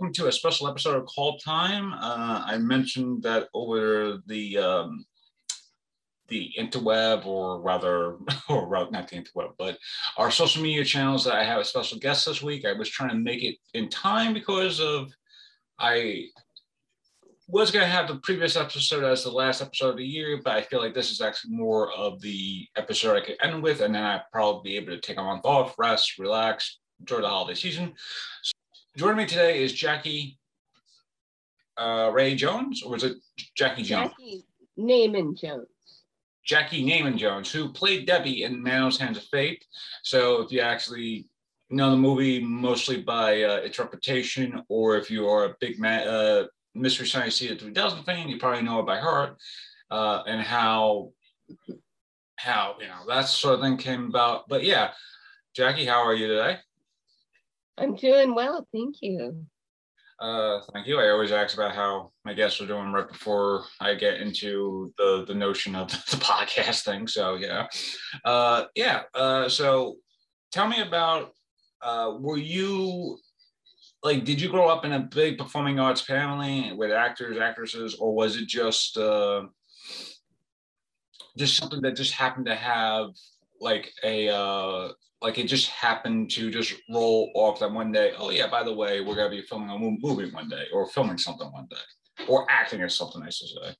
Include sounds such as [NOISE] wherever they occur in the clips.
welcome to a special episode of Call Time. Uh, I mentioned that over the um, the interweb, or rather, [LAUGHS] or rather, not the interweb, but our social media channels that I have a special guest this week. I was trying to make it in time because of I was going to have the previous episode as the last episode of the year, but I feel like this is actually more of the episode I could end with, and then I'd probably be able to take a month off, rest, relax, enjoy the holiday season. So joining me today is Jackey uh, Ray Jones, or is it Jackey Jones? Jackey Neyman Jones. Jackey Neyman Jones, who played Debbie in Manos Hands of Fate. So if you actually know the movie mostly by uh, its reputation, or if you are a big ma- uh, Mystery Science Theater 3000 fan, you probably know it by heart, uh, and how how you know that sort of thing came about. But yeah, Jackey, how are you today? I'm doing well, thank you. Uh, thank you. I always ask about how my guests are doing right before I get into the the notion of [LAUGHS] the podcast thing. So yeah, uh, yeah. Uh, so tell me about. Uh, were you like? Did you grow up in a big performing arts family with actors, actresses, or was it just uh, just something that just happened to have like a uh, like it just happened to just roll off that one day. Oh yeah, by the way, we're gonna be filming a movie one day, or filming something one day, or acting or something. I should say.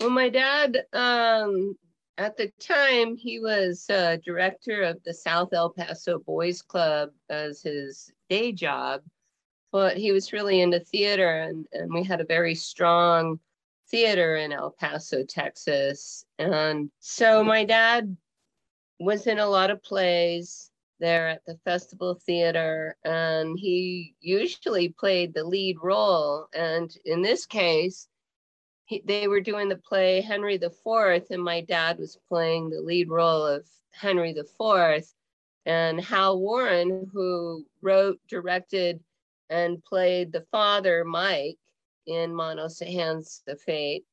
Well, my dad, um, at the time, he was uh, director of the South El Paso Boys Club as his day job, but he was really into theater, and, and we had a very strong theater in El Paso, Texas. And so my dad was in a lot of plays there at the Festival Theater, and he usually played the lead role. And in this case, he, they were doing the play Henry IV, and my dad was playing the lead role of Henry IV. And Hal Warren, who wrote, directed, and played the father, Mike, in Manos Hands of Fate,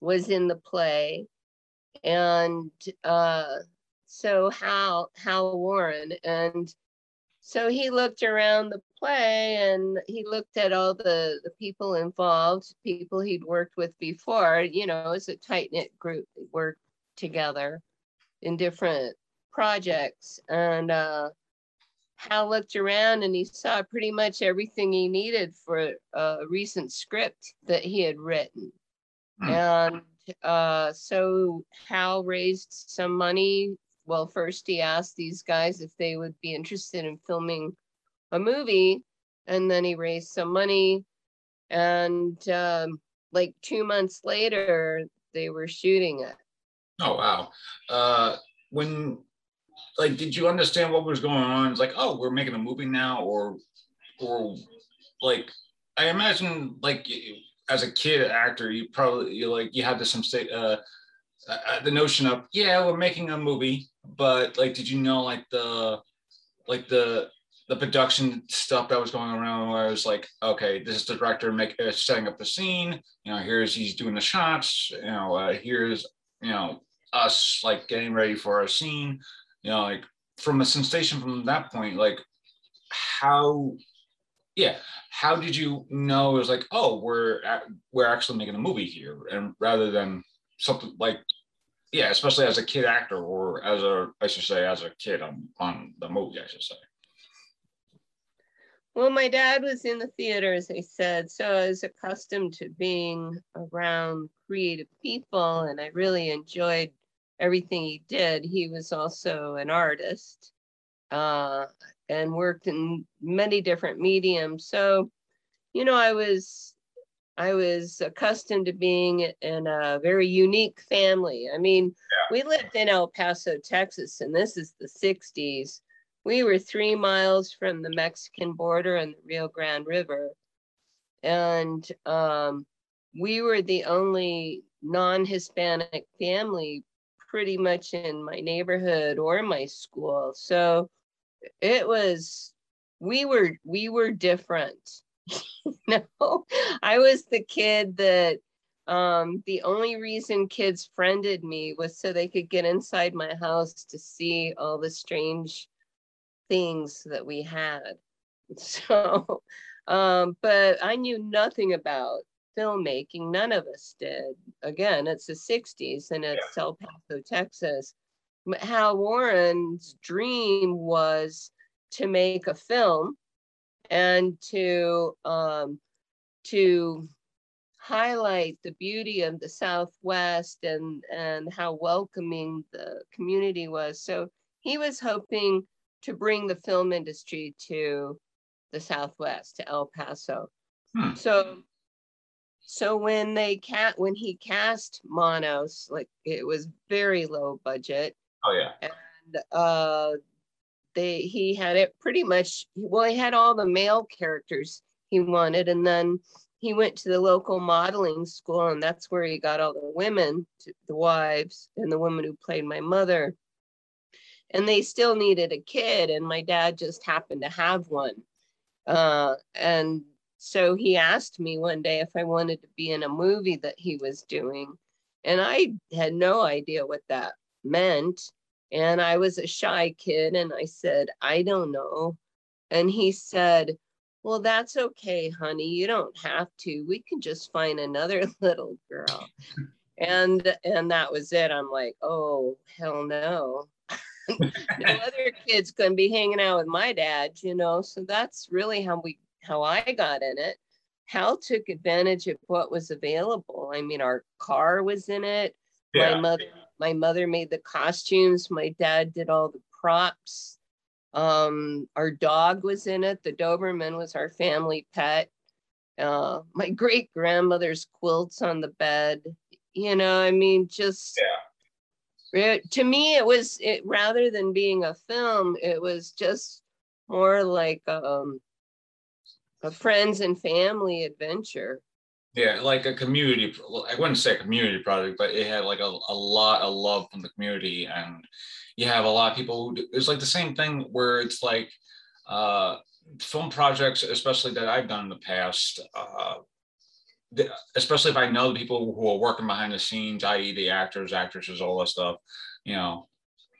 was in the play. And uh, so Hal Hal Warren and so he looked around the play and he looked at all the the people involved people he'd worked with before you know it's a tight-knit group that worked together in different projects and uh Hal looked around and he saw pretty much everything he needed for a recent script that he had written. Hmm. And uh, so Hal raised some money well, first he asked these guys if they would be interested in filming a movie, and then he raised some money. And um, like two months later, they were shooting it. Oh wow! Uh, when like, did you understand what was going on? It's like, oh, we're making a movie now, or or like, I imagine like as a kid actor, you probably you like you had this some state uh, uh, the notion of yeah, we're making a movie but like, did you know like the like the the production stuff that was going around where I was like, okay, this is the director make uh, setting up the scene. You know, here's he's doing the shots. You know, uh, here's you know us like getting ready for our scene. You know, like from a sensation from that point, like how, yeah, how did you know it was like, oh, we're we're actually making a movie here, and rather than something like yeah, especially as a kid actor or as a, I should say, as a kid on, on the movie, I should say. Well, my dad was in the theater, as I said, so I was accustomed to being around creative people, and I really enjoyed everything he did. He was also an artist uh, and worked in many different mediums. So, you know, I was I was accustomed to being in a very unique family. I mean, yeah. we lived in El Paso, Texas, and this is the 60s. We were three miles from the Mexican border and the Rio Grande River. And um, we were the only non Hispanic family pretty much in my neighborhood or my school. So it was, we were, we were different [LAUGHS] no, I was the kid that um, the only reason kids friended me was so they could get inside my house to see all the strange things that we had. [LAUGHS] So Um, but I knew nothing about filmmaking. None of us did. Again, it's the 60s and it's yeah. El Paso, Texas. Hal Warren's dream was to make a film and to um, to highlight the beauty of the Southwest and and how welcoming the community was. So he was hoping to bring the film industry to the Southwest to El Paso. Hmm. So so when they cat when he cast Manos, like it was very low budget. Oh yeah. And uh they he had it pretty much well, he had all the male characters he wanted, and then he went to the local modeling school, and that's where he got all the women, the wives, and the woman who played my mother. And they still needed a kid, and my dad just happened to have one. Uh, and so he asked me one day if I wanted to be in a movie that he was doing. And I had no idea what that meant. And I was a shy kid, and I said, I don't know. And he said, Well, that's okay, honey. You don't have to. We can just find another [LAUGHS] little girl. and and that was it. I'm like, oh hell no. [LAUGHS] no [LAUGHS] other kids gonna be hanging out with my dad, you know. So that's really how we how I got in it. Hal took advantage of what was available. I mean, our car was in it. Yeah. My mother my mother made the costumes. My dad did all the props. Um, our dog was in it. The Doberman was our family pet. Uh, my great grandmother's quilts on the bed. You know, I mean, just yeah. It, to me, it was it rather than being a film, it was just more like um, a friends and family adventure. Yeah, like a community. I wouldn't say a community project, but it had like a, a lot of love from the community, and you have a lot of people. Who, it's like the same thing where it's like uh, film projects, especially that I've done in the past. Uh, especially if I know the people who are working behind the scenes, i.e., the actors, actresses, all that stuff. You know,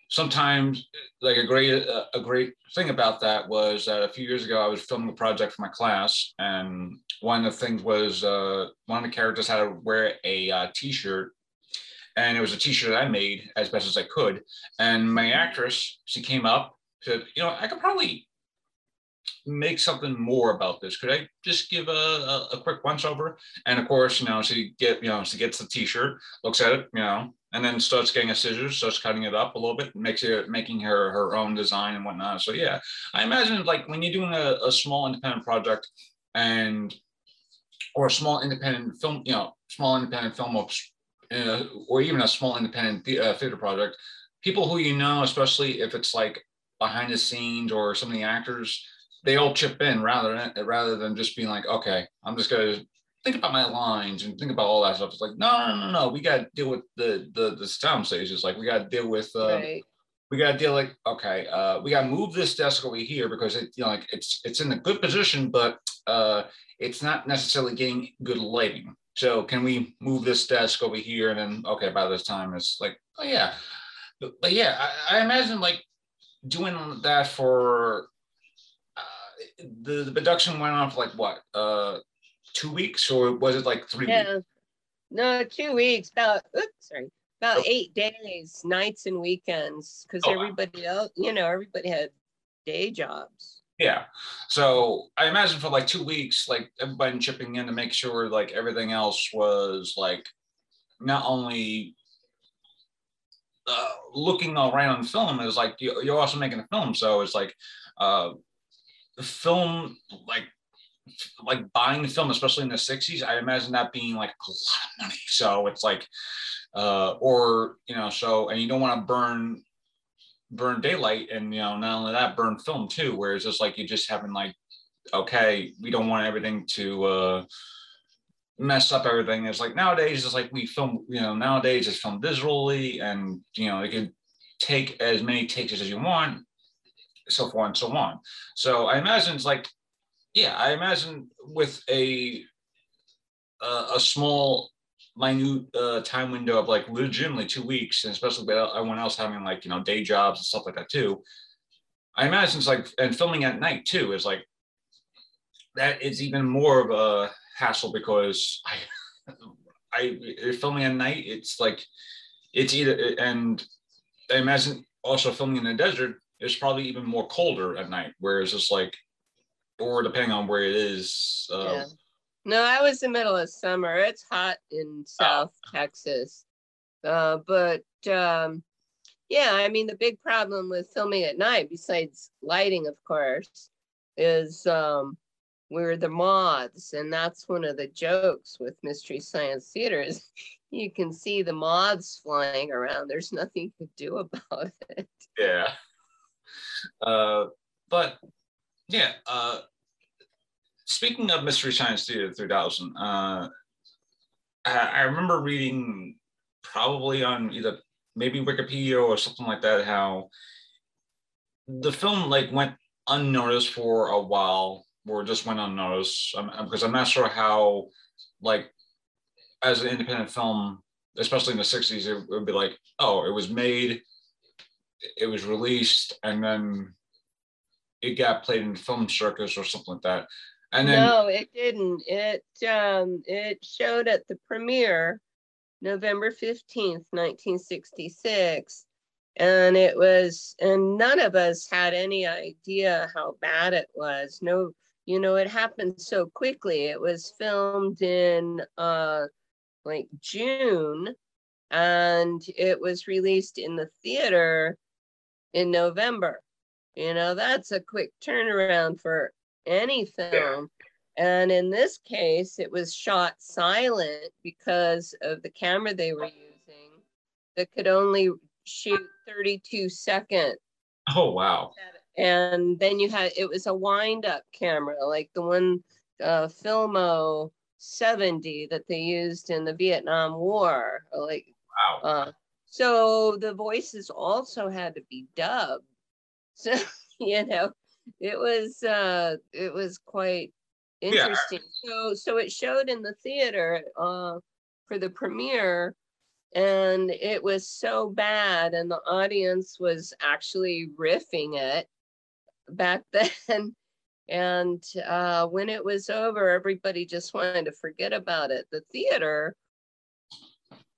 sometimes like a great a great thing about that was that a few years ago I was filming a project for my class, and one of the things was uh, one of the characters had to wear a uh, t-shirt, and it was a t-shirt that I made as best as I could. And my actress, she came up, said, "You know, I could probably make something more about this. Could I just give a, a, a quick once over?" And of course, you know, she get you know she gets the t-shirt, looks at it, you know, and then starts getting a scissors, starts cutting it up a little bit, makes it making her her own design and whatnot. So yeah, I imagine like when you're doing a, a small independent project and or a small independent film, you know, small independent film uh, or even a small independent uh, theater project, people who you know, especially if it's like behind the scenes or some of the actors, they all chip in rather than rather than just being like, okay, I'm just gonna think about my lines and think about all that stuff. It's like, no, no, no, no. We got to deal with the the the sound It's Like we got to deal with. Uh, right. We got to deal like okay, uh, we got to move this desk over here because it you know like it's it's in a good position, but uh, it's not necessarily getting good lighting. So can we move this desk over here and then okay by this time it's like oh yeah, but, but yeah I, I imagine like doing that for uh, the, the production went on for like what uh two weeks or was it like three yeah. weeks? No, two weeks. About oops, sorry, about oh. eight days, nights and weekends, because oh, everybody wow. else, you know, everybody had day jobs. Yeah. So I imagine for like two weeks, like everybody chipping in to make sure like everything else was like not only uh, looking around film is like you, are also making a film. So it's like uh, the film like like buying the film, especially in the 60s, I imagine that being like a lot of money. So it's like, uh, or, you know, so, and you don't want to burn, burn daylight and, you know, not only that, burn film too, whereas it's like you just having like, okay, we don't want everything to, uh, mess up everything. It's like nowadays, it's like we film, you know, nowadays it's filmed visually and, you know, it can take as many takes as you want, so forth and so on. So I imagine it's like yeah, I imagine with a uh, a small minute uh, time window of like legitimately two weeks, and especially with everyone else having like you know day jobs and stuff like that too. I imagine it's like and filming at night too is like that is even more of a hassle because I, [LAUGHS] I filming at night. It's like it's either and I imagine also filming in the desert is probably even more colder at night. Whereas it's like, or depending on where it is. Uh, yeah. No, I was in the middle of summer. It's hot in South oh. Texas, uh, but um, yeah, I mean the big problem with filming at night, besides lighting, of course, is um, we're the moths, and that's one of the jokes with Mystery Science Theater is [LAUGHS] you can see the moths flying around. There's nothing to do [LAUGHS] about it. Yeah. Uh, but yeah, uh, speaking of Mystery Science Theater 3000, uh, I, I remember reading probably on either maybe Wikipedia or something like that how the film like went unnoticed for a while or just went unnoticed. Um, because I'm not sure how like as an independent film, especially in the 60s, it would be like, oh, it was made, it was released, and then it got played in film circus or something like that. And then No, it didn't. It um it showed at the premiere November 15th, 1966. And it was, and none of us had any idea how bad it was. No, you know, it happened so quickly. It was filmed in uh, like June and it was released in the theater in November. You know, that's a quick turnaround for any film. And in this case, it was shot silent because of the camera they were using that could only shoot 32 seconds. Oh, wow. And then you had, it was a wind up camera, like the one uh, Filmo 70 that they used in the Vietnam War. Like, wow. Uh, so the voices also had to be dubbed. So, [LAUGHS] you know, it was uh it was quite interesting. Yeah. So so it showed in the theater uh for the premiere and it was so bad and the audience was actually riffing it back [LAUGHS] then and uh, when it was over, everybody just wanted to forget about it. The theater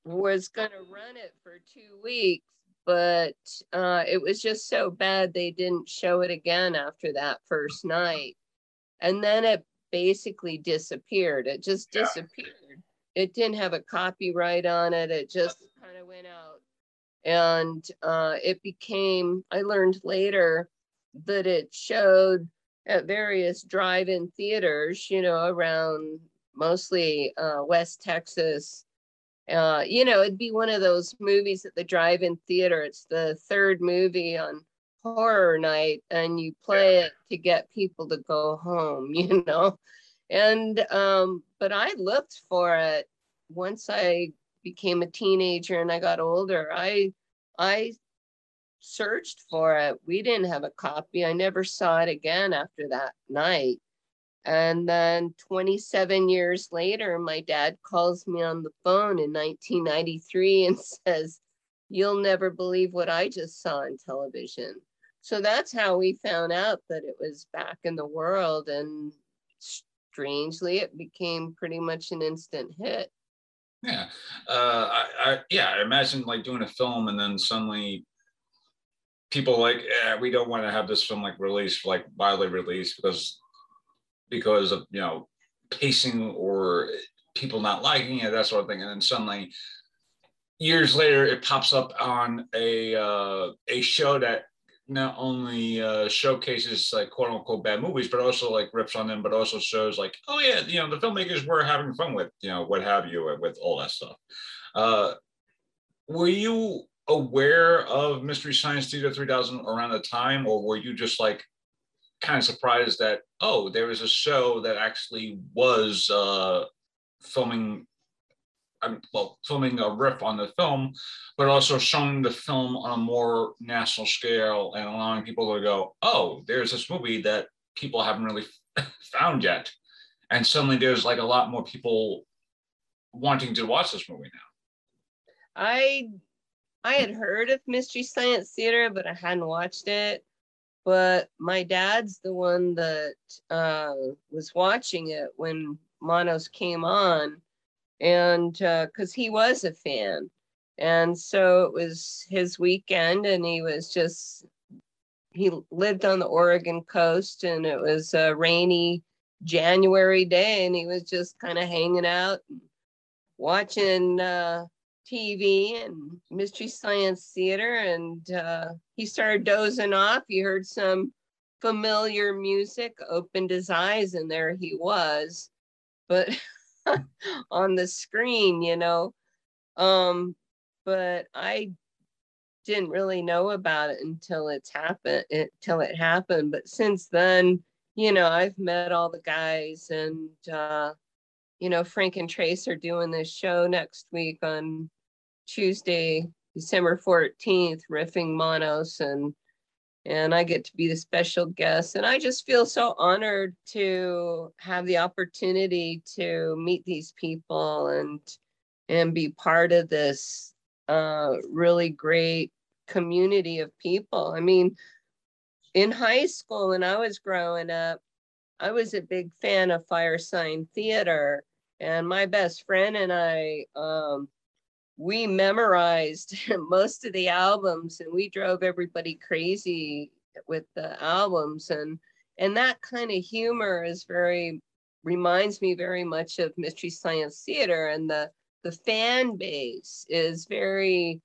was going to run it for two weeks, but uh, it was just so bad they didn't show it again after that first night. And then it basically disappeared. It just yeah. disappeared. It didn't have a copyright on it. It just kind of went out. And uh, it became, I learned later that it showed at various drive-in theaters, you know, around mostly uh, West Texas. Uh, you know, it'd be one of those movies at the drive-in theater. It's the third movie on horror night, and you play it to get people to go home. [LAUGHS] You know, and um, but I looked for it once I became a teenager and I got older. I I searched for it. We didn't have a copy. I never saw it again after that night. And then 27 years later, my dad calls me on the phone in 1993 and [LAUGHS] says, You'll never believe what I just saw on television. So that's how we found out that it was back in the world. And strangely, it became pretty much an instant hit. Yeah. Uh, I, I, yeah, I imagine like doing a film and then suddenly people like eh, we don't want to have this film like released like widely released because because of you know pacing or people not liking it that sort of thing and then suddenly years later it pops up on a uh, a show that not only uh, showcases like quote unquote bad movies, but also like rips on them, but also shows like, oh yeah, you know, the filmmakers were having fun with, you know, what have you, with all that stuff. Uh, were you aware of Mystery Science Theater 3000 around the time, or were you just like kind of surprised that oh, there was a show that actually was uh, filming, um, well, filming a riff on the film, but also showing the film on a more national scale and allowing people to go, oh, there's this movie that people haven't really [LAUGHS] found yet, and suddenly there's like a lot more people wanting to watch this movie now. I I had heard of Mystery Science Theater, but I hadn't watched it. But my dad's the one that uh, was watching it when Manos came on, and because uh, he was a fan, and so it was his weekend, and he was just he lived on the Oregon coast, and it was a rainy January day, and he was just kind of hanging out, watching uh, TV and Mystery Science Theater, and uh, he started dozing off. He heard some familiar music, opened his eyes, and there he was. But [LAUGHS] on the screen, you know. Um, but I didn't really know about it until it's happened until it happened. But since then, you know, I've met all the guys and uh, you know, Frank and Trace are doing this show next week on Tuesday, December 14th, riffing Manos and and I get to be the special guest. And I just feel so honored to have the opportunity to meet these people and and be part of this uh, really great community of people. I mean, in high school when I was growing up, I was a big fan of Firesign Theatre, and my best friend and I um, we memorized [LAUGHS] most of the albums and we drove everybody crazy with the albums. And and that kind of humor is very reminds me very much of mystery science theater. And the the fan base is very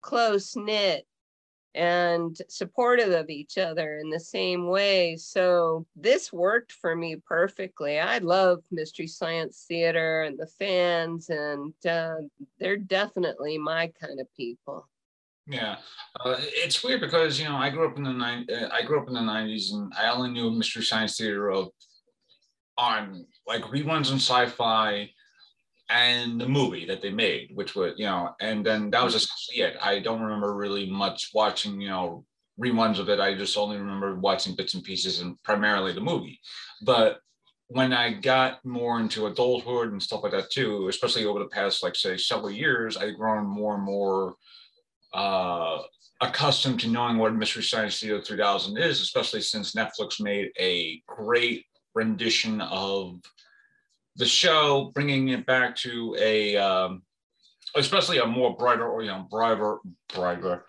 close knit and supportive of each other in the same way. So this worked for me perfectly. I love Mystery Science Theater and the fans, and uh, they're definitely my kind of people. Yeah, uh, it's weird because you know I grew up in the nine. Uh, I grew up in the '90s, and I only knew Mystery Science Theater of on like reruns on Sci-Fi and the movie that they made, which was, you know, and then that was essentially it. I don't remember really much watching, you know, reruns of it. I just only remember watching bits and pieces and primarily the movie. But when I got more into adulthood and stuff like that too, especially over the past, like say, several years, I've grown more and more uh, accustomed to knowing what Mystery Science Theater 3000 is, especially since Netflix made a great rendition of the show, bringing it back to a, um, especially a more brighter or you know brighter, brighter,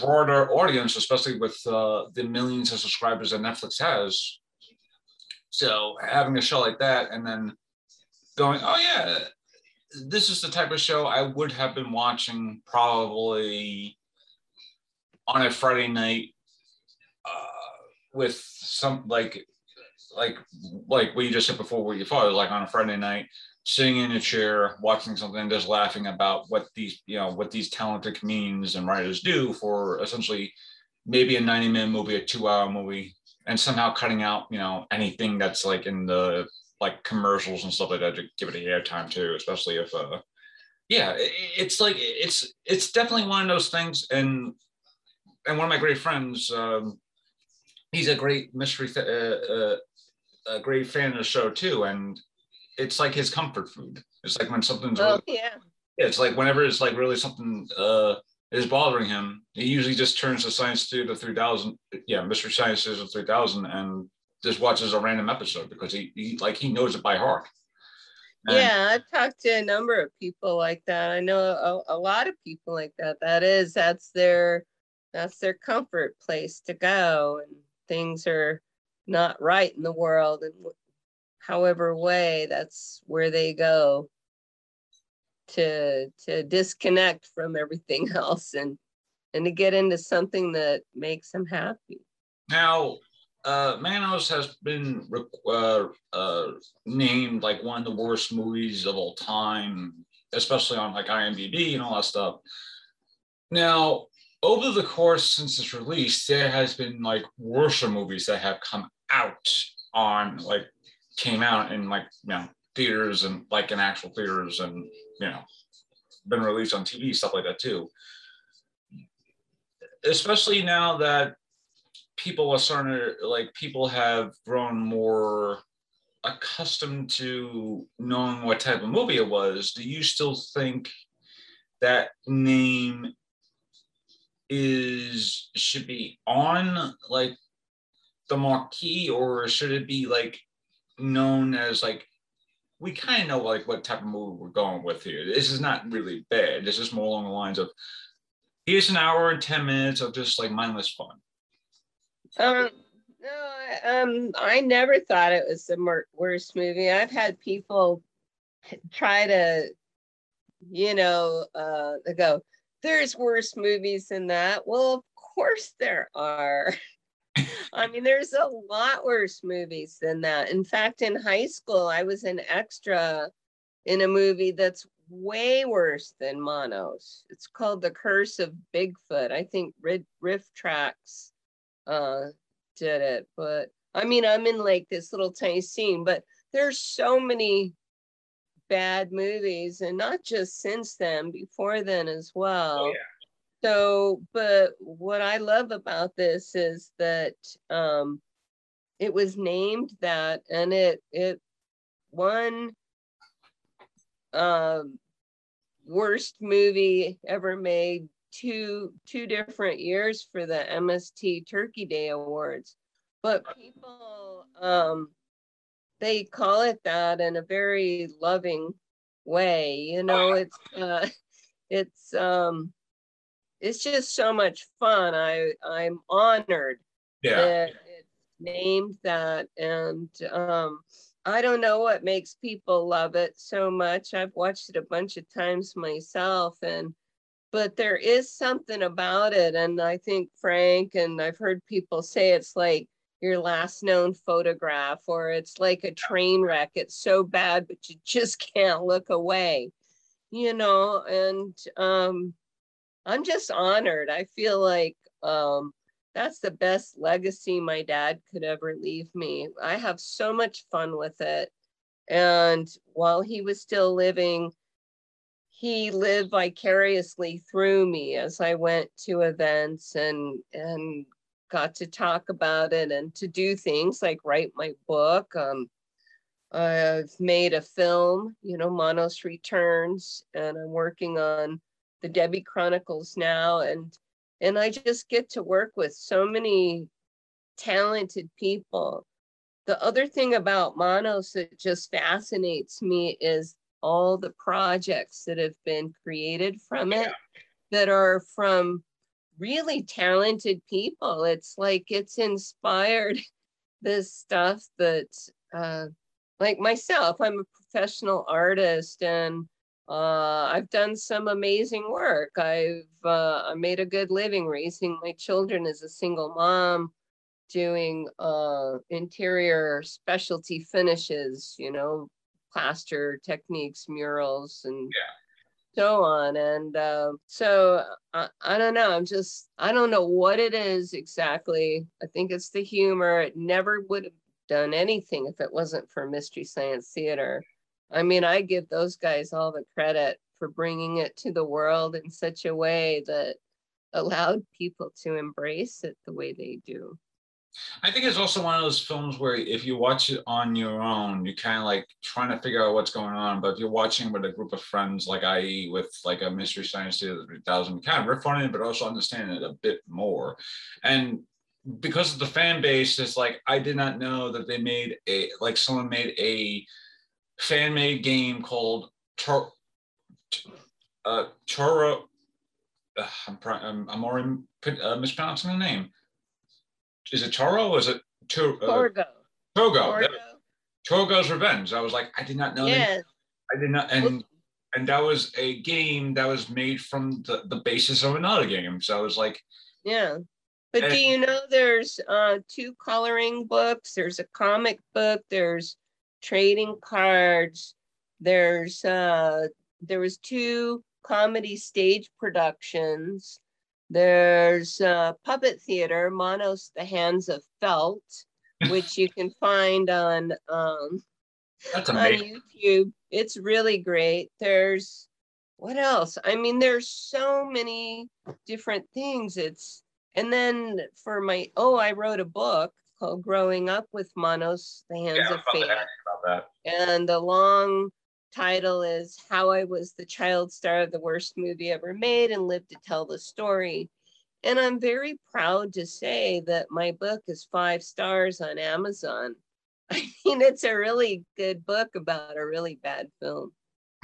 broader audience, especially with uh, the millions of subscribers that Netflix has. So having a show like that, and then going, oh yeah, this is the type of show I would have been watching probably on a Friday night uh, with some like like like what you just said before with your father, like on a Friday night, sitting in a chair, watching something, just laughing about what these, you know, what these talented comedians and writers do for essentially maybe a 90 minute movie, a two hour movie, and somehow cutting out, you know, anything that's like in the like commercials and stuff like that to give it a airtime too, especially if uh yeah, it's like it's it's definitely one of those things. And and one of my great friends um he's a great mystery th- uh, uh, a great fan of the show too, and it's like his comfort food. It's like when something's oh, really, yeah. It's like whenever it's like really something uh, is bothering him, he usually just turns to Science Theater 3000, yeah, Mystery Science Theater 3000, and just watches a random episode because he, he like he knows it by heart. And yeah, I've talked to a number of people like that. I know a, a lot of people like that. That is, that's their that's their comfort place to go, and things are not right in the world and however way that's where they go to to disconnect from everything [LAUGHS] else and and to get into something that makes them happy now uh, Manos has been uh, uh, named like one of the worst movies of all time, especially on like IMDb and all that stuff. Now, over the course since its release, there has been like worse movies that have come out on like came out in like you know theaters and like in actual theaters and you know been released on TV stuff like that too. Especially now that people are starting to like people have grown more accustomed to knowing what type of movie it was. Do you still think that name is should be on like the marquee or should it be like known as like we kind of know like what type of movie we're going with here. This is not really bad. This is more along the lines of here's an hour and 10 minutes of just like mindless fun. Um, no, um, I never thought it was the worst movie. I've had people try to, you know, uh, go, there's worse movies than that. Well, of course there are. [LAUGHS] I mean, there's a lot worse movies than that. In fact, in high school, I was an extra in a movie that's way worse than Manos. It's called The Curse of Bigfoot. I think RiffTrax uh, did it, but I mean, I'm in like this little tiny scene, but there's so many bad movies, and not just since then, before then as well. Oh, yeah. So, but what I love about this is that um, it was named that, and it it won um, worst movie ever made two two different years for the MST Turkey Day Awards. But people um, they call it that in a very loving way. You know, it's uh, [LAUGHS] it's um, it's just so much fun. I I'm honored yeah. that it's named that, and um, I don't know what makes people love it so much. I've watched it a bunch of times myself, and but there is something about it, and I think Frank and I've heard people say it's like your last known photograph, or it's like a train wreck. It's so bad, but you just [LAUGHS] can't look away, you know. And um, I'm just honored. I feel like um, that's the best legacy my dad could ever leave me. I have so much fun with it. And while he was still living, he lived vicariously through me as I went to events and and got to talk about it and to do things like write my book. Um, I've made a film, you know, Manos Returns, and I'm working on the Debbie Chronicles now, and and I just get to work with so many talented people. The other thing about Manos that just fascinates me is all the projects that have been created from it that are from really talented people. It's like it's inspired [LAUGHS] this stuff that, uh, like myself, I'm a professional artist and uh, I've done some amazing work. I've uh, made a good living raising my children as a single mom, doing uh, interior specialty finishes, you know, plaster techniques, murals, and yeah. So on. And uh, so I, I don't know. I'm just, I don't know what it is exactly. I think it's the humor. It never would have done anything if it wasn't for Mystery Science Theater. I mean, I give those guys all the credit for bringing it to the world in such a way that allowed people to embrace it the way they do. I think it's also one of those films where if you watch it on your own, you're kind of like trying to figure out what's going on. But if you're watching with a group of friends, like I with like a Mystery Science Theater 3000, kind of riff on it, but also understand it a bit more. And because of the fan base, it's like I did not know that they made a like someone made a fan made game called Char, uh, Choro. Uh, I'm, I'm, I'm already uh, mispronouncing the name. Is it Toro or is it to, uh, Torgo? Togo. Togo's Revenge. I was like, I did not know. Yes. I did not, and and that was a game that was made from the, the basis of another game. So I was like, yeah. But and, do you know there's uh, two coloring books? There's a comic book. There's trading cards. There's uh, there was two comedy stage productions. There's uh, puppet theater, Manos, The Hands of Felt, [LAUGHS] which you can find on um, on YouTube. It's really great. There's what else? I mean, there's so many different things. It's and then for my oh, I wrote a book called Growing Up with Manos, The Hands yeah, of Fate. And the long title is How I Was the Child Star of the Worst Movie Ever Made and Lived to Tell the Story. And I'm very proud to say that my book is five stars on Amazon. [LAUGHS] I mean, it's a really good book about a really bad film.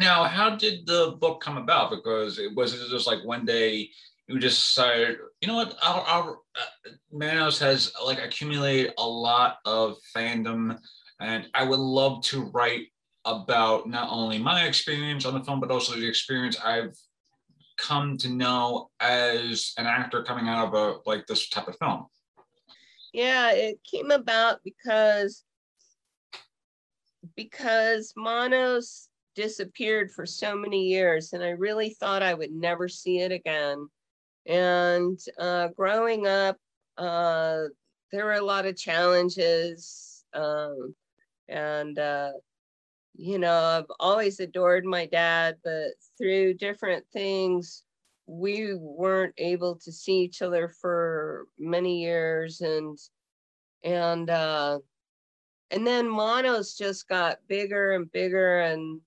Now, how did the book come about? Because it was just like one day you just decided, you know what, our, our uh, Manos has like accumulated a lot of fandom, and I would love to write about not only my experience on the film, but also the experience I've come to know as an actor coming out of a like this type of film. Yeah, it came about because because Manos disappeared for so many years, and I really thought I would never see it again. And uh, growing up, uh, there were a lot of challenges, um, and uh, you know, I've always adored my dad, but through different things, we weren't able to see each other for many years, and and uh, and then Manos just got bigger and bigger, and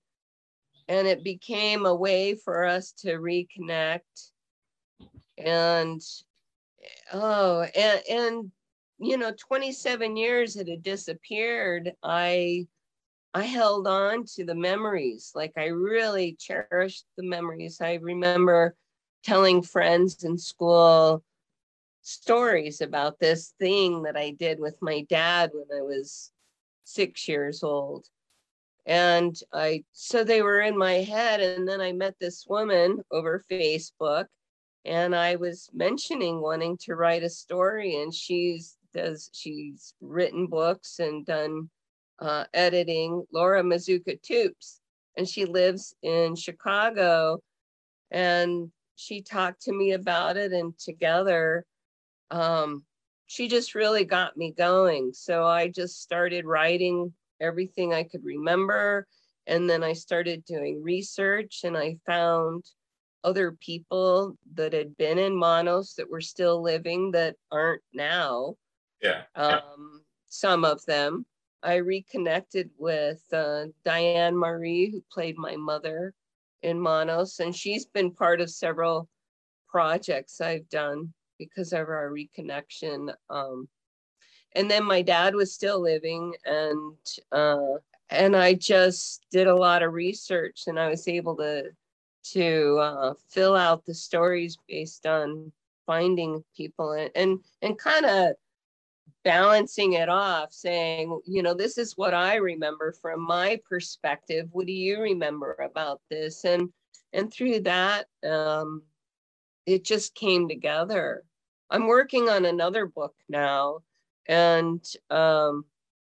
and it became a way for us to reconnect. And oh and and you know 27 years it had disappeared i i held on to the memories like i really cherished the memories i remember telling friends in school stories about this thing that i did with my dad when i was six years old and I, so they were in my head. And then I met this woman over Facebook and I was mentioning wanting to write a story and she's does, she's written books and done uh, editing, Laura Mazzuca Toops. And she lives in Chicago. And she talked to me about it and together, um, she just really got me going. So I just started writing everything I could remember. And then I started doing research and I found other people that had been in Manos that were still living that aren't now. Yeah. Um, some of them. I reconnected with uh, Diane Mahree, who played my mother in Manos, and she's been part of several projects I've done because of our reconnection. Um, and then my dad was still living and uh, and I just did a lot of research and I was able to to uh, fill out the stories based on finding people and and, and kind of balancing it off saying you know this is what i remember from my perspective what do you remember about this and and through that um, it just came together i'm working on another book now and um,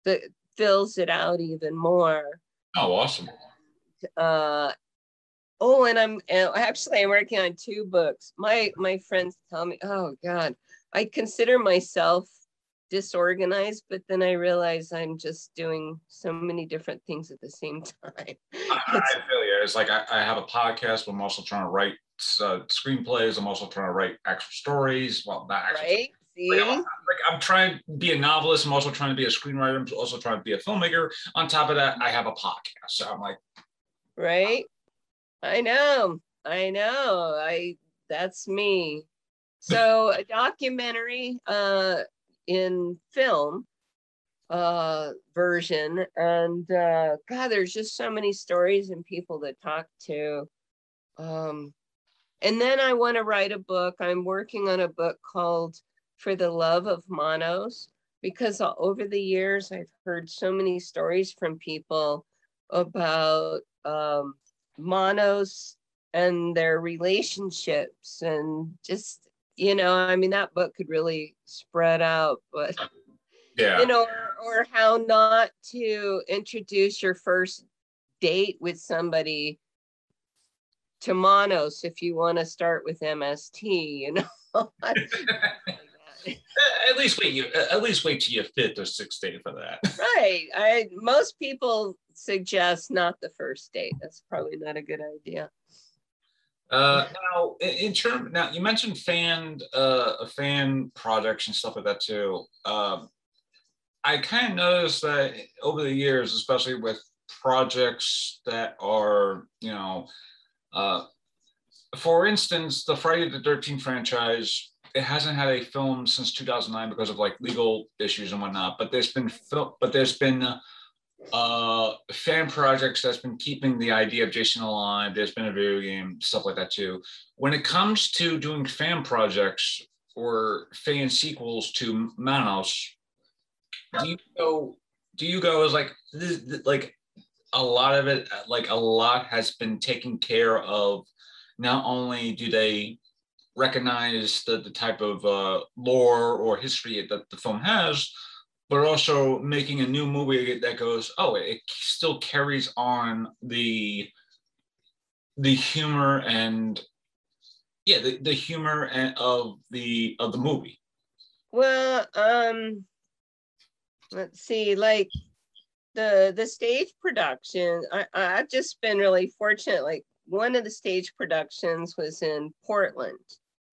that fills it out even more. Oh, awesome. Uh, oh, and I'm actually I'm working on two books. My my friends tell me, oh God, I consider myself disorganized, but then I realize I'm just doing so many different things at the same [LAUGHS] time. I, I feel you. It's like I, I, have a podcast, but I'm also trying to write uh, screenplays. I'm also trying to write actual stories. Well, not actual right. Like, I'm, like, I'm trying to be a novelist. I'm also trying to be a screenwriter. I'm also trying to be a filmmaker. On top of that, I have a podcast. So I'm like, right? I know. I know. I that's me. So a documentary uh, in film uh, version, and uh, God, there's just so many stories and people to talk to. Um, and then I want to write a book. I'm working on a book called for the love of Manos because over the years I've heard so many stories from people about um, Manos and their relationships and just you know I mean that book could really spread out but yeah you know or, or how not to introduce your first date with somebody to Manos if you want to start with MST you know [LAUGHS] [LAUGHS] at least wait you at least wait till you fit the sixth date for that. [LAUGHS] Right. I most people suggest not the first date. That's probably not a good idea. Uh, now, in term, now you mentioned fan, uh, fan projects and stuff like that too. Um, I kind of noticed that over the years, especially with projects that are, you know, uh, for instance, the Friday the 13th franchise it hasn't had a film since 2009 because of like legal issues and whatnot. But there's been film, but there's been uh, fan projects that's been keeping the idea of Jason alive. There's been a video game stuff like that too. When it comes to doing fan projects or fan sequels to Manos, do you go? Do you go as like this, like a lot of it? Like a lot has been taken care of. Not only do they recognize the, the type of uh, lore or history that the film has, but also making a new movie that goes, oh, it still carries on the the humor and yeah, the, the humor of the of the movie. Well, um, let's see, like the the stage production. I I've just been really fortunate. Like one of the stage productions was in Portland,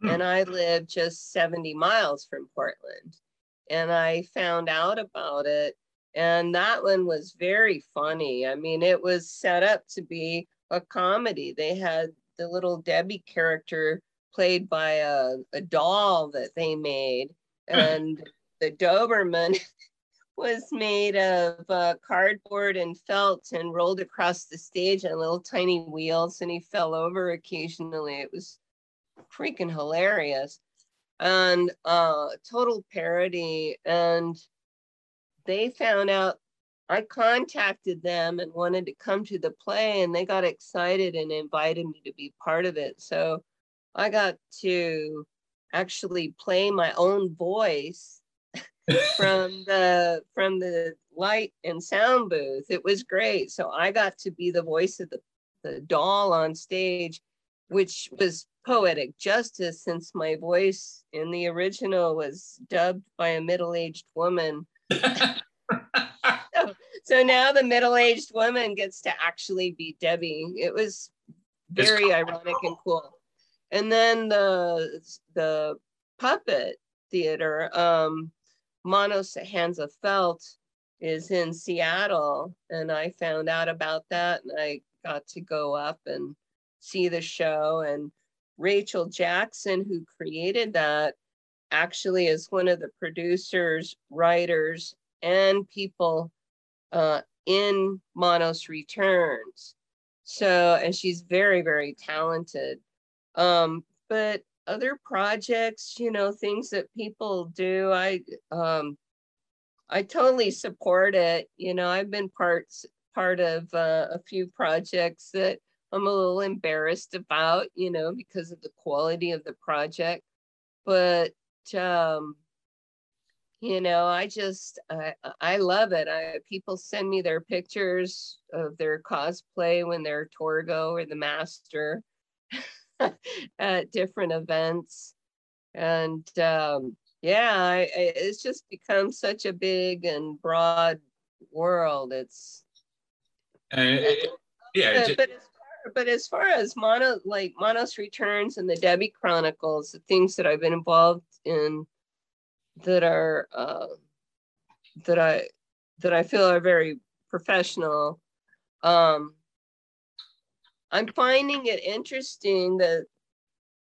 Hmm. And I live just 70 miles from Portland. And I found out about it. And that one was very funny. I mean, it was set up to be a comedy. They had the little Debbie character played by a, a doll that they made. [LAUGHS] And the Doberman [LAUGHS] was made of uh, cardboard and felt and rolled across the stage on little tiny wheels. And he fell over occasionally. It was freaking hilarious and uh, total parody. And they found out I contacted them and wanted to come to the play, and they got excited and invited me to be part of it. So I got to actually play my own voice [LAUGHS] from the from the light and sound booth. It was great. So I got to be the voice of the, the doll on stage, which was poetic justice since my voice in the original was dubbed by a middle-aged woman. [LAUGHS] so, so, now the middle-aged woman gets to actually be Debbie. It was very ironic and cool. And then the the puppet theater, um, Manos Hands of Felt, is in Seattle, and I found out about that, and I got to go up and see the show and Rachel Jackson, who created that, actually is one of the producers, writers, and people uh, in Manos Returns. So, and she's very, very talented. Um, but other projects, you know, things that people do, I, um, I totally support it. You know, I've been parts part of uh, a few projects that I'm a little embarrassed about, you know, because of the quality of the project. But um, you know, I just I I love it. I people send me their pictures of their cosplay when they're Torgo or the Master [LAUGHS] at different events, and um, yeah, I, I, it's just become such a big and broad world. It's and it, yeah, but, but but as far as mono like Manos Returns and the Debbie Chronicles, the things that I've been involved in that are uh, that I that I feel are very professional. Um, I'm finding it interesting that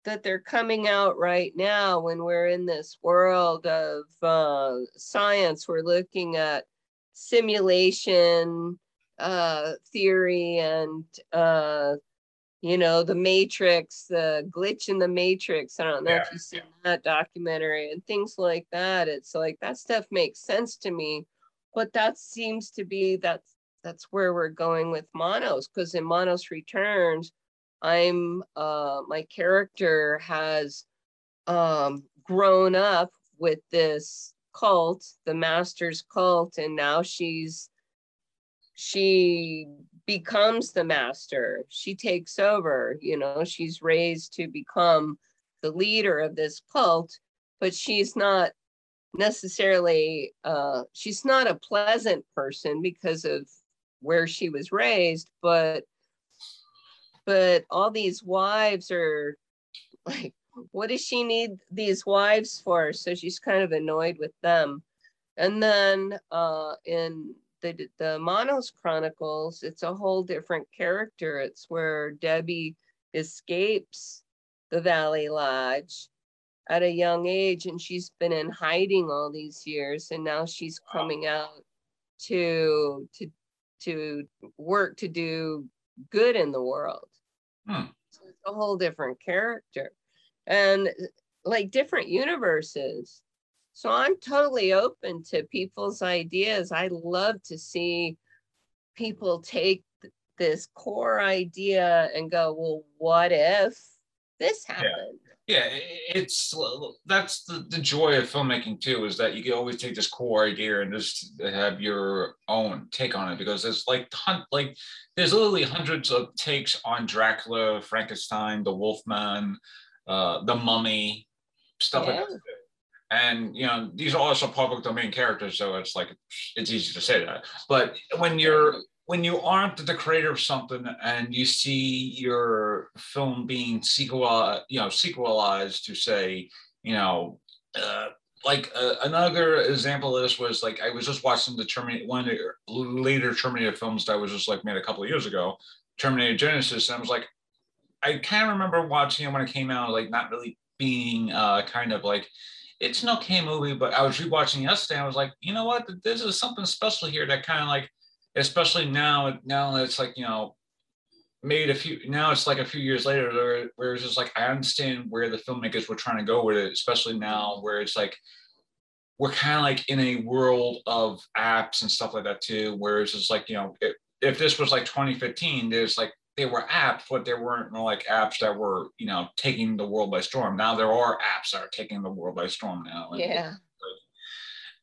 that they're coming out right now when we're in this world of uh, science. We're looking at simulation uh, theory and uh, you know the Matrix, the glitch in the Matrix. I don't know yeah. if you've seen that documentary and things like that. It's like that stuff makes sense to me, but that seems to be that's that's where we're going with Manos because in Manos Returns, I'm uh, my character has um, grown up with this cult, the Masters cult, and now she's she becomes the master. She takes over you know she's raised to become the leader of this cult but she's not necessarily uh, she's not a pleasant person because of where she was raised but but all these wives are [LAUGHS] like what does she need these wives for? So she's kind of annoyed with them. And then uh, in the the Manos Chronicles, it's a whole different character. It's where Debbie escapes the Valley Lodge at a young age and she's been in hiding all these years and now she's coming out to to to work to do good in the world Hmm. so it's a whole different character and like different universes so i'm totally open to people's ideas. I love to see people take th- this core idea and go well what if this happened? Yeah i- it's that's the, the joy of filmmaking too is that you can always take this core idea and just have your own take on it because there's like like there's literally hundreds of takes on dracula frankenstein the wolfman uh the mummy stuff like that and you know these are also public domain characters so it's like it's easy to say that. But when you're when you aren't the creator of something and you see your film being sequel you know sequelized to say you know uh, like uh, another example of this was like i was just watching the terminator one of the later terminator films that was just like made a couple of years ago terminator genisys and i was like i of remember watching it when it came out like not really being uh kind of like it's an okay movie, but I was rewatching yesterday. I was like, you know what? This is something special here that kind of like, especially now, now that it's like, you know, made a few, now it's like a few years later, where, it's just like, I understand where the filmmakers were trying to go with it, especially now where it's like, we're kind of like in a world of apps and stuff like that too, where it's just like, you know, if, if this was like 2015, there's like, they were apps, but there weren't like apps that were, you know, taking the world by storm. Now there are apps that are taking the world by storm now. Yeah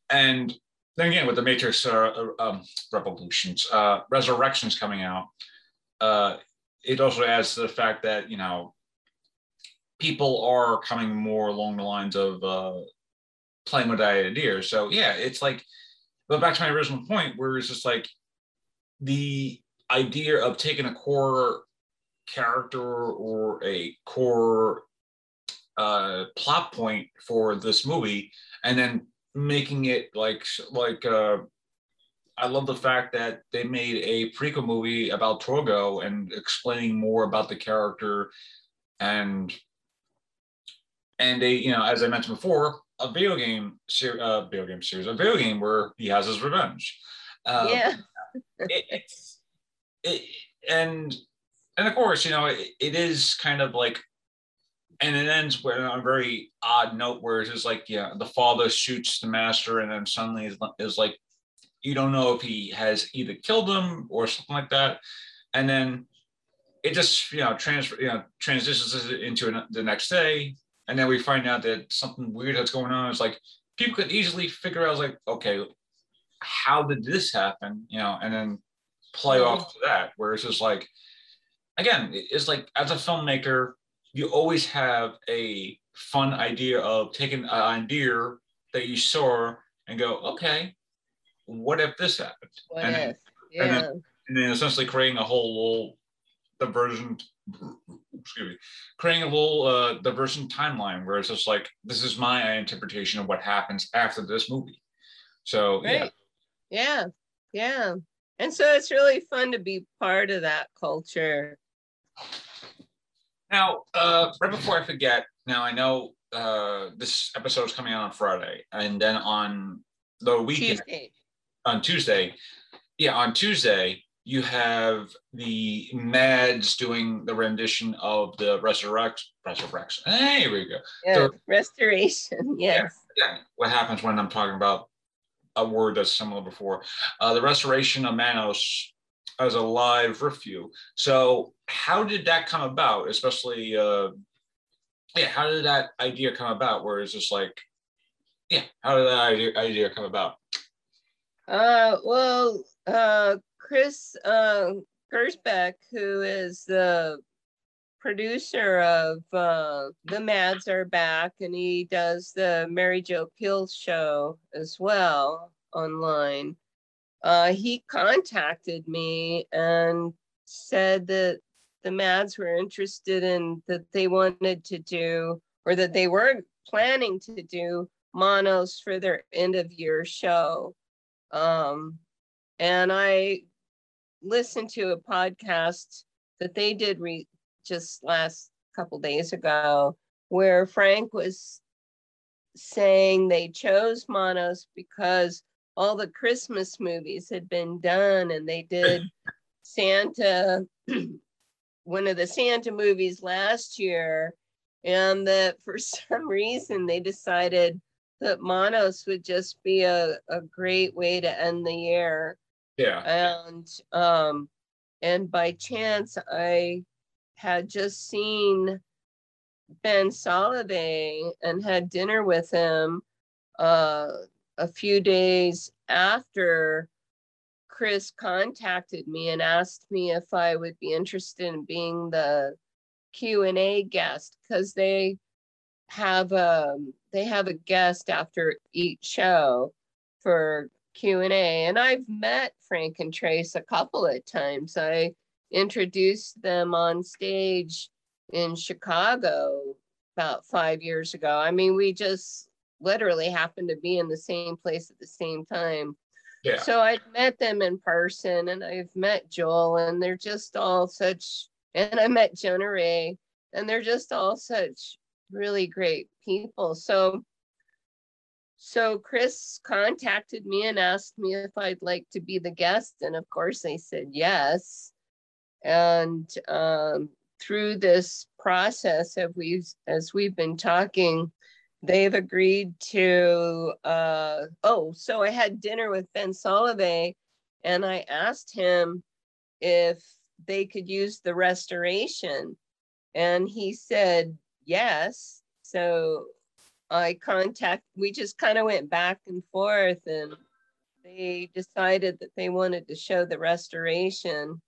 And then again, with the Matrix uh, uh, um, Revolutions, uh, Resurrections coming out, uh, it also adds to the fact that, you know, people are coming more along the lines of uh, playing with that idea. So yeah, it's like, but back to my original point, where it's just like the idea of taking a core character or a core uh, plot point for this movie and then making it like like uh, I love the fact that they made a prequel movie about Torgo and explaining more about the character and and a you know as I mentioned before a video game ser- uh, video game series a video game where he has his revenge. Uh, yeah it, it's it, and and of course you know it, it is kind of like and it ends with on a very odd note where it's just like yeah the father shoots the master and then suddenly is, is like you don't know if he has either killed him or something like that. And then it just you know transfer you know transitions into an, the next day. And then we find out that something weird that's going on. It's like people could easily figure out like okay how did this happen? You know and then play off to that where it's just like again it's like as a filmmaker you always have a fun idea of taking an idea that you saw and go okay what if this happened? What and- if? and then- and then essentially creating a whole little diversion excuse me creating a little uh diversion timeline where it's just like this is my interpretation of what happens after this movie. So yeah. Yeah. Yeah. And so it's really fun to be part of that culture. Now, uh, right before I forget, now I know uh, this episode is coming out on Friday, and then on the weekend, Tuesday. on Tuesday, yeah, on Tuesday, you have the Mads doing the rendition of the Resurrection. Resurrection. Hey, here we go. Yeah. So- Restoration. [LAUGHS] Yes. Yeah, what happens when I'm talking about a word that's similar before? Uh, the restoration of Manos as a live review. So, how did that come about? Especially, uh, yeah, how did that idea come about? Where it's just like, yeah, how did that idea, idea come about? Uh, well, uh, Chris uh, Gersbeck, who is the producer of uh, The Mads Are Back, and he does the Mary Jo Pehl show as well online. Uh, he contacted me and said that the Mads were interested in that they wanted to do, or that they were planning to do Manos for their end of year show. Um, and I listened to a podcast that they did re- just last couple days ago, where Frank was saying they chose Manos because all the Christmas movies had been done and they did [COUGHS] Santa, [CLEARS THROAT] one of the Santa movies last year, and that [LAUGHS] for some reason they decided that Manos would just be a, a great way to end the year. Yeah. And um and by chance I had just seen Ben Solovey and had dinner with him uh, a few days after Chris contacted me and asked me if I would be interested in being the Q&A guest because they have a um, they have a guest after each show for Q&A and I've met Frank and Trace a couple of times. I introduced them on stage in Chicago about 5 years ago. I mean, we just literally happened to be in the same place at the same time. Yeah. So I've met them in person and I've met Joel and they're just all such and I met Jonah Ray and they're just all such really great people. So so Chris contacted me and asked me if I'd like to be the guest. And of course I said yes. And um, through this process we as we've been talking, they've agreed to uh, oh so i had dinner with ben solovey and i asked him if they could use the restoration. And he said yes. So i contact we just kind of went back and forth and they decided that they wanted to show the restoration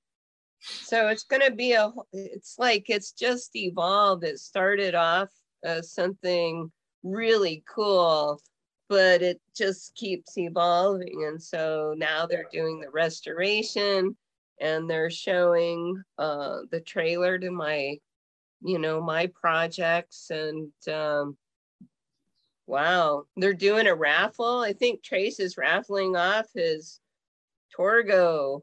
so it's going to be a it's like it's just evolved it started off as something really cool, but it just keeps evolving. And so now they're doing the restoration and they're showing uh, the trailer to my, you know, my projects. And um, wow, they're doing a raffle. I think Trace is raffling off his Torgo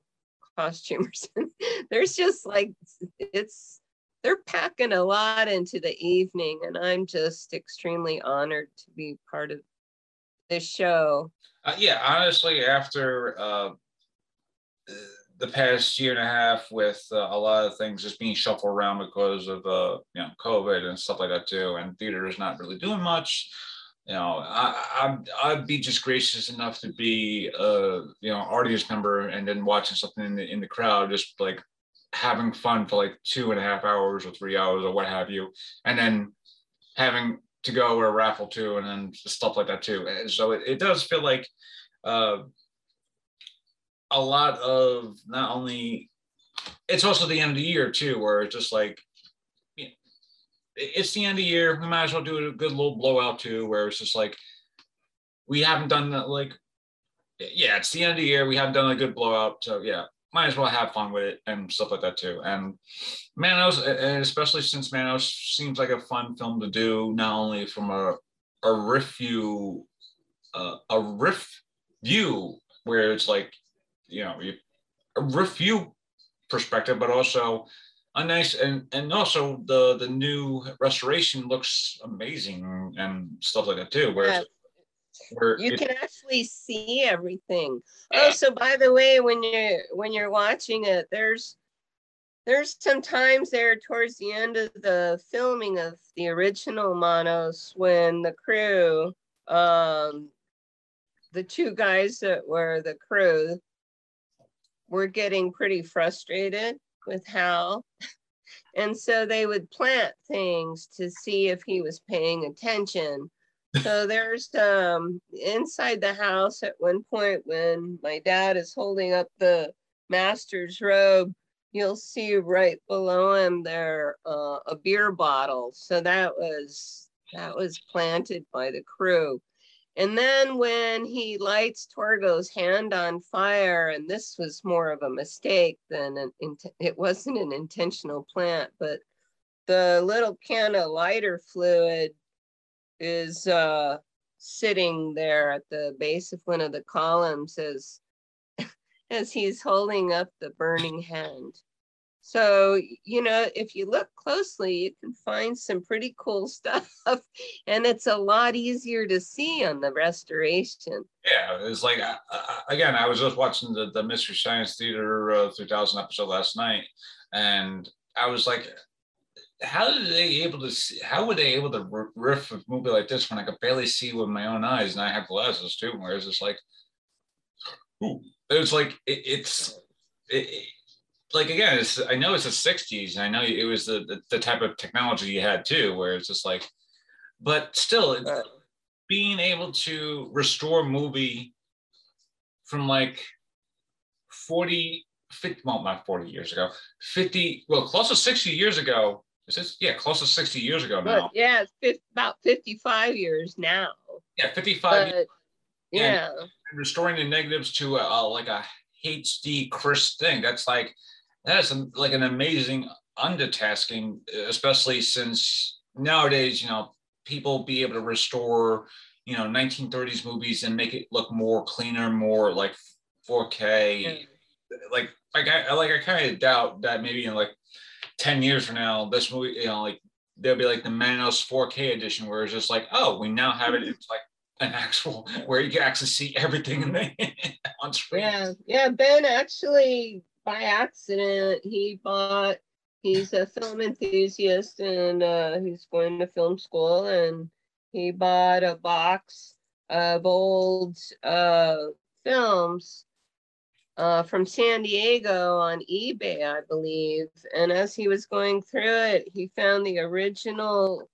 costumes. [LAUGHS] There's just like, it's, they're packing a lot into the evening, and I'm just extremely honored to be part of this show. Uh, yeah, honestly, after uh, the past year and a half, with uh, a lot of things just being shuffled around because of uh, you know COVID and stuff like that too, and theater is not really doing much. You know, I, I'd, I'd be just gracious enough to be a you know audience member and then watching something in the in the crowd, just like having fun for like two and a half hours or three hours or what have you, and then having to go or raffle too, and then stuff like that too. And so it, it does feel like uh, a lot of not only it's also the end of the year too, where it's just like it's the end of the year. We might as well do a good little blowout too, where it's just like we haven't done that. Like, yeah, it's the end of the year. We haven't done a good blowout, so yeah, might as well have fun with it and stuff like that too. And Manos, and especially since Manos seems like a fun film to do, not only from a a riff view, uh, a riff view where it's like, you know, a riff view perspective, but also a nice and and also the the new restoration looks amazing and stuff like that too. Whereas where you it, can actually see everything. Oh, so by the way, when you when you're watching it, there's there's some times there towards the end of the filming of the original Manos when the crew, um, the two guys that were the crew, were getting pretty frustrated with Hal. And so they would plant things to see if he was paying attention. So [LAUGHS] there's um inside the house at one point when my dad is holding up the master's robe you'll see right below him there uh, a beer bottle. So that was that was planted by the crew and then when he lights torgo's hand on fire and this was more of a mistake than an it wasn't an intentional plant but the little can of lighter fluid is uh, sitting there at the base of one of the columns as, [LAUGHS] as he's holding up the burning hand. So, you know, if you look closely, you can find some pretty cool [LAUGHS] stuff. And it's a lot easier to see on the restoration. Yeah, it's like, again, I was just watching the, the Mystery Science Theater uh, 3000 episode last night. And I was like, how did they able to see, how were they able to riff a movie like this when I could barely see with my own eyes and I have glasses too? Whereas it's like, ooh, it's like, it, it's, it, like again, it's I know it's the '60s, and I know it was the, the, the type of technology you had too, where it's just like, but still, uh, being able to restore movie from like 40, 50, well, not 40 years ago, 50, well, close to 60 years ago. Is this, yeah, close to 60 years ago now. But yeah, it's about 55 years now. Yeah, 55 but, Yeah. restoring the negatives to a, a, like a HD crisp thing. That's like, that's like an amazing undertasking, especially since nowadays, you know, people be able to restore, you know, 1930s movies and make it look more cleaner, more like 4K. Yeah. Like, like I like I kind of doubt that maybe in like 10 years from now, this movie, you know, like there'll be like the Manos 4K edition where it's just like, oh, we now have it. It's like an actual where you can actually see everything in the [LAUGHS] on screen. Yeah, yeah. Ben actually by accident, he bought, he's a film enthusiast and uh, he's going to film school and he bought a box of old uh, films uh, from San Diego on eBay, I believe. And as he was going through it, he found the original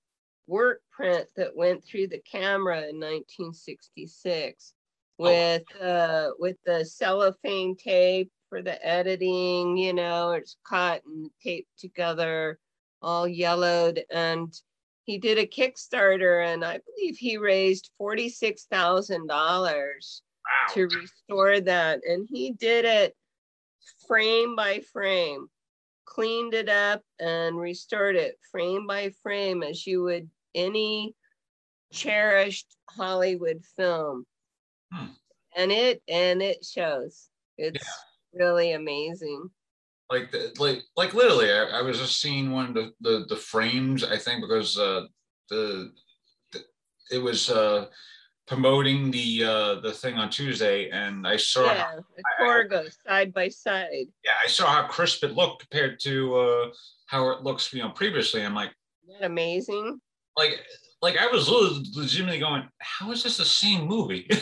work print that went through the camera in 1966 with uh, with the cellophane tape for the editing, you know, it's cut and taped together, all yellowed. And he did a Kickstarter, and I believe he raised $46,000 wow. to restore that. And he did it frame by frame, cleaned it up and restored it frame by frame as you would any cherished Hollywood film. Hmm. And it and it shows. It's yeah really amazing. Like, the, like, like literally, I, I, was just seeing one of the, the, the frames. I think because uh, the, the it was uh, promoting the uh, the thing on Tuesday, and I saw yeah, the Torgo side by side. Yeah, I saw how crisp it looked compared to uh, how it looks, you know, previously. I'm like, that amazing. Like, like I was legitimately going, how is this the same movie? [LAUGHS]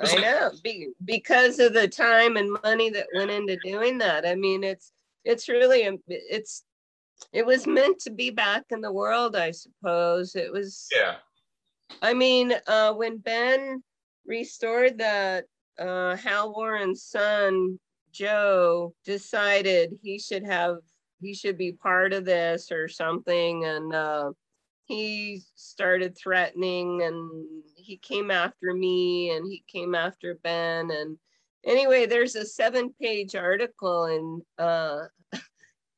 I know Be, because of the time and money that went into doing that. I mean, it's it's really it's it was meant to be back in the world, I suppose. It was. Yeah. I mean, uh, when Ben restored that, uh, Hal Warren's son Joe decided he should have he should be part of this or something, and uh, he started threatening and he came after me and he came after Ben. And anyway, there's a seven page article in uh, [LAUGHS]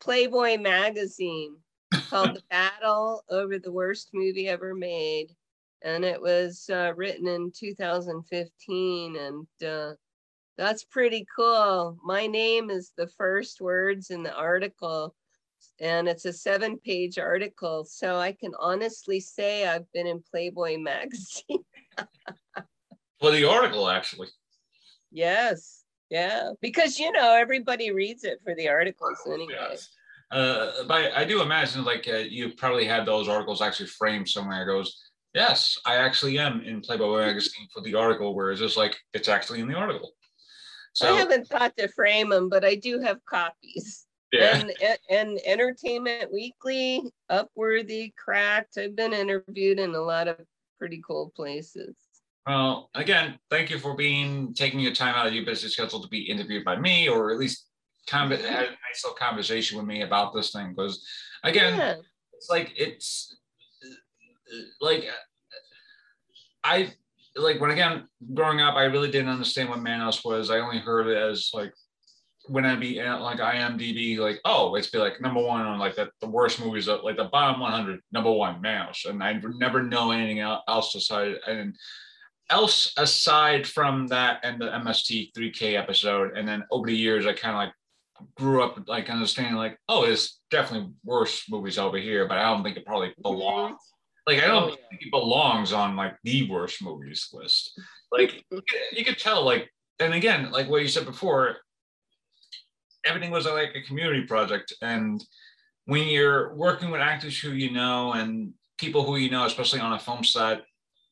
Playboy magazine called The Battle Over the Worst Movie Ever Made. And it was uh, written in 2015. And uh, that's pretty cool. My name is the first words in the article and it's a seven page article. So I can honestly say I've been in Playboy [LAUGHS] magazine. For the article, actually. Yes. Yeah. Because, you know, everybody reads it for the articles anyway. Yes. Uh, but I do imagine like uh, you probably had those articles actually framed somewhere. It goes, yes, I actually am in Playboy magazine for the article, where it's just like, it's actually in the article. So, I haven't thought to frame them, but I do have copies yeah. and and Entertainment Weekly, Upworthy, Cracked. I've been interviewed in a lot of pretty cool places. Well, again, thank you for being taking your time out of your busy schedule to be interviewed by me, or at least of had a nice little conversation with me about this thing. Because again, yeah. it's like it's like I like when again growing up, I really didn't understand what Manos was. I only heard it as like when I be uh, like IMDb, like oh, it's be like number one on like the, the worst movies, like the bottom 100, number one, Mouse, and I never know anything else aside and else aside from that and the MST 3K episode, and then over the years, I kind of like grew up like understanding like, oh, there's definitely worse movies over here, but I don't think it probably belongs. Like I don't oh, yeah. think it belongs on like the worst movies list. Like [LAUGHS] you could tell, like, and again, like what you said before, everything was like a community project. And when you're working with actors who you know and people who you know, especially on a film set,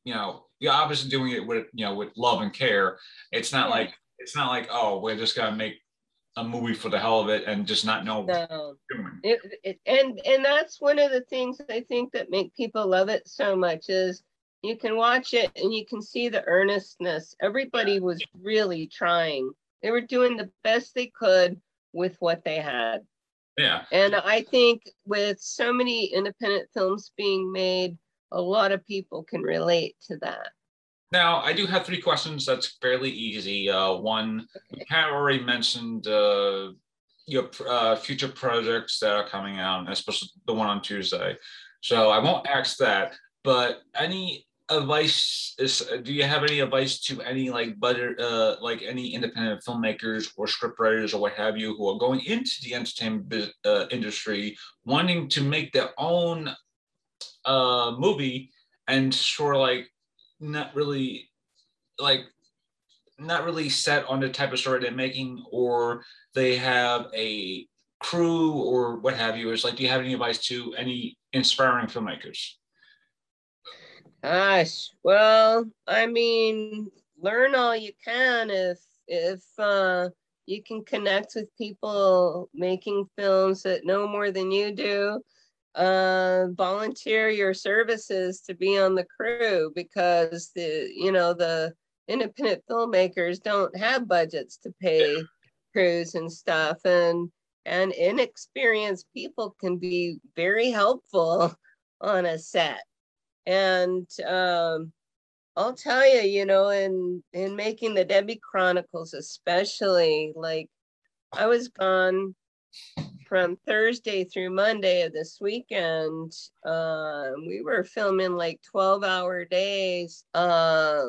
you know, you're obviously doing it with you know with love and care. It's not like it's not like oh we're just gonna make a movie for the hell of it and just not know no. It, it, and and that's one of the things I think that make people love it so much is you can watch it and you can see the earnestness. Everybody was really trying. They were doing the best they could with what they had. Yeah. And I think with so many independent films being made, a lot of people can relate to that. Now, I do have three questions that's fairly easy. Uh, one, you have already mentioned uh, your uh, future projects that are coming out, especially the one on Tuesday. So I won't ask that, but any advice is do you have any advice to any like butter uh like any independent filmmakers or scriptwriters or what have you who are going into the entertainment uh, industry wanting to make their own uh movie and sort of like not really like not really set on the type of story they're making or they have a crew or what have you? Is like do you have any advice to any inspiring filmmakers gosh well i mean learn all you can if if uh you can connect with people making films that know more than you do. Uh, volunteer your services to be on the crew because the you know the independent filmmakers don't have budgets to pay crews and stuff and and inexperienced people can be very helpful [LAUGHS] on a set and um, i'll tell you you know in in making the debbie chronicles especially like i was gone from Thursday through Monday of this weekend, uh, we were filming like 12 hour days. Uh,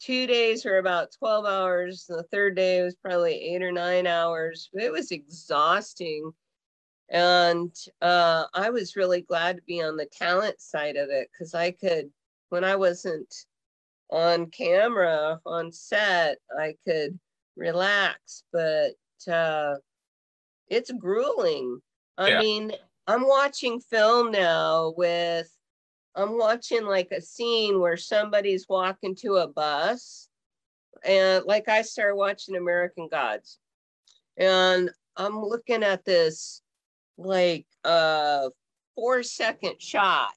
two days were about 12 hours. The third day was probably eight or nine hours. It was exhausting. And uh, I was really glad to be on the talent side of it because I could, when I wasn't on camera on set, I could relax. But uh, it's grueling. I yeah. mean, I'm watching film now with I'm watching like a scene where somebody's walking to a bus and like I started watching American Gods and I'm looking at this like a 4 second shot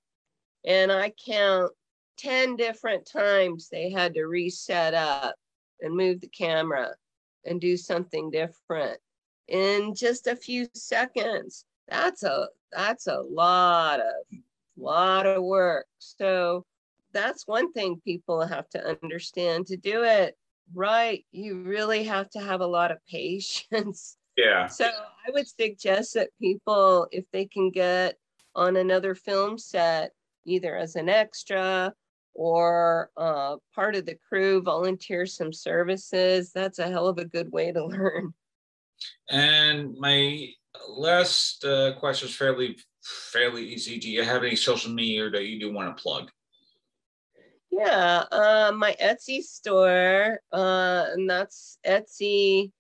and I count 10 different times they had to reset up and move the camera and do something different in just a few seconds. That's a that's a lot of lot of work. So that's one thing people have to understand to do it right. You really have to have a lot of [LAUGHS] patience. Yeah. So I would suggest that people, if they can get on another film set, either as an extra or uh, part of the crew, volunteer some services, that's a hell of a good way to [LAUGHS] learn. And my last uh, question is fairly fairly easy. Do you have any social media that you do want to plug? Yeah, uh, my Etsy store, uh, and that's Etsy,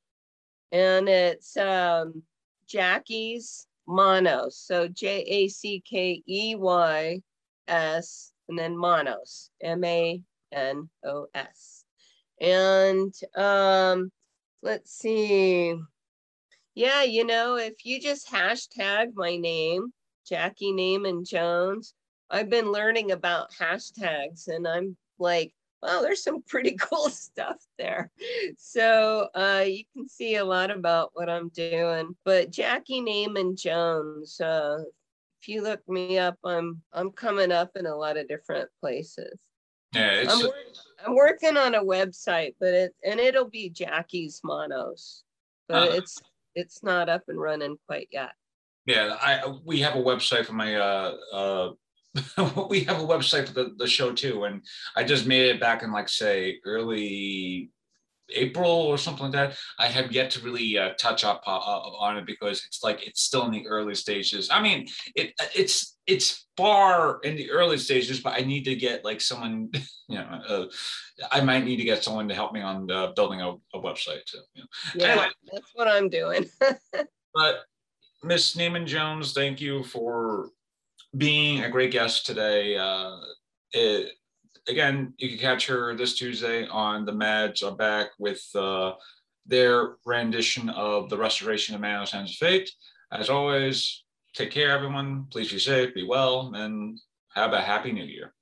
and it's um, Jackey's Manos. So J A C K E Y S, and then Manos, M A N O S. And um, let's see, yeah, you know, if you just hashtag my name, Jackey Neyman Jones, I've been learning about hashtags and I'm like, wow, there's some pretty [LAUGHS] cool stuff there. So uh, you can see a lot about what I'm doing. But Jackey Neyman Jones, uh, if you look me up, I'm I'm coming up in a lot of different places. Yeah, I'm, wor- I'm working on a website, but it and it'll be Jackey's Manos, but uh, it's it's not up and running quite yet. Yeah, I we have a website for my uh uh [LAUGHS] we have a website for the, the show too and i just made it back in like say early April or something like that. I have yet to really uh, touch up uh, uh, on it because it's like it's still in the early stages. I mean, it it's it's far in the early stages, but I need to get like someone, [LAUGHS] you know, uh, I might need to get someone to help me on uh, building a, a website too. You know. Yeah, anyway, that's what I'm doing. [LAUGHS] but Miss Neyman Jones, thank you for being a great guest today. Uh, it, again, you can catch her this Tuesday on the Mads are back with uh, their rendition of the Restoration of Hands of Fate. As always, take care, everyone. Please be safe, be well, and have a happy new year.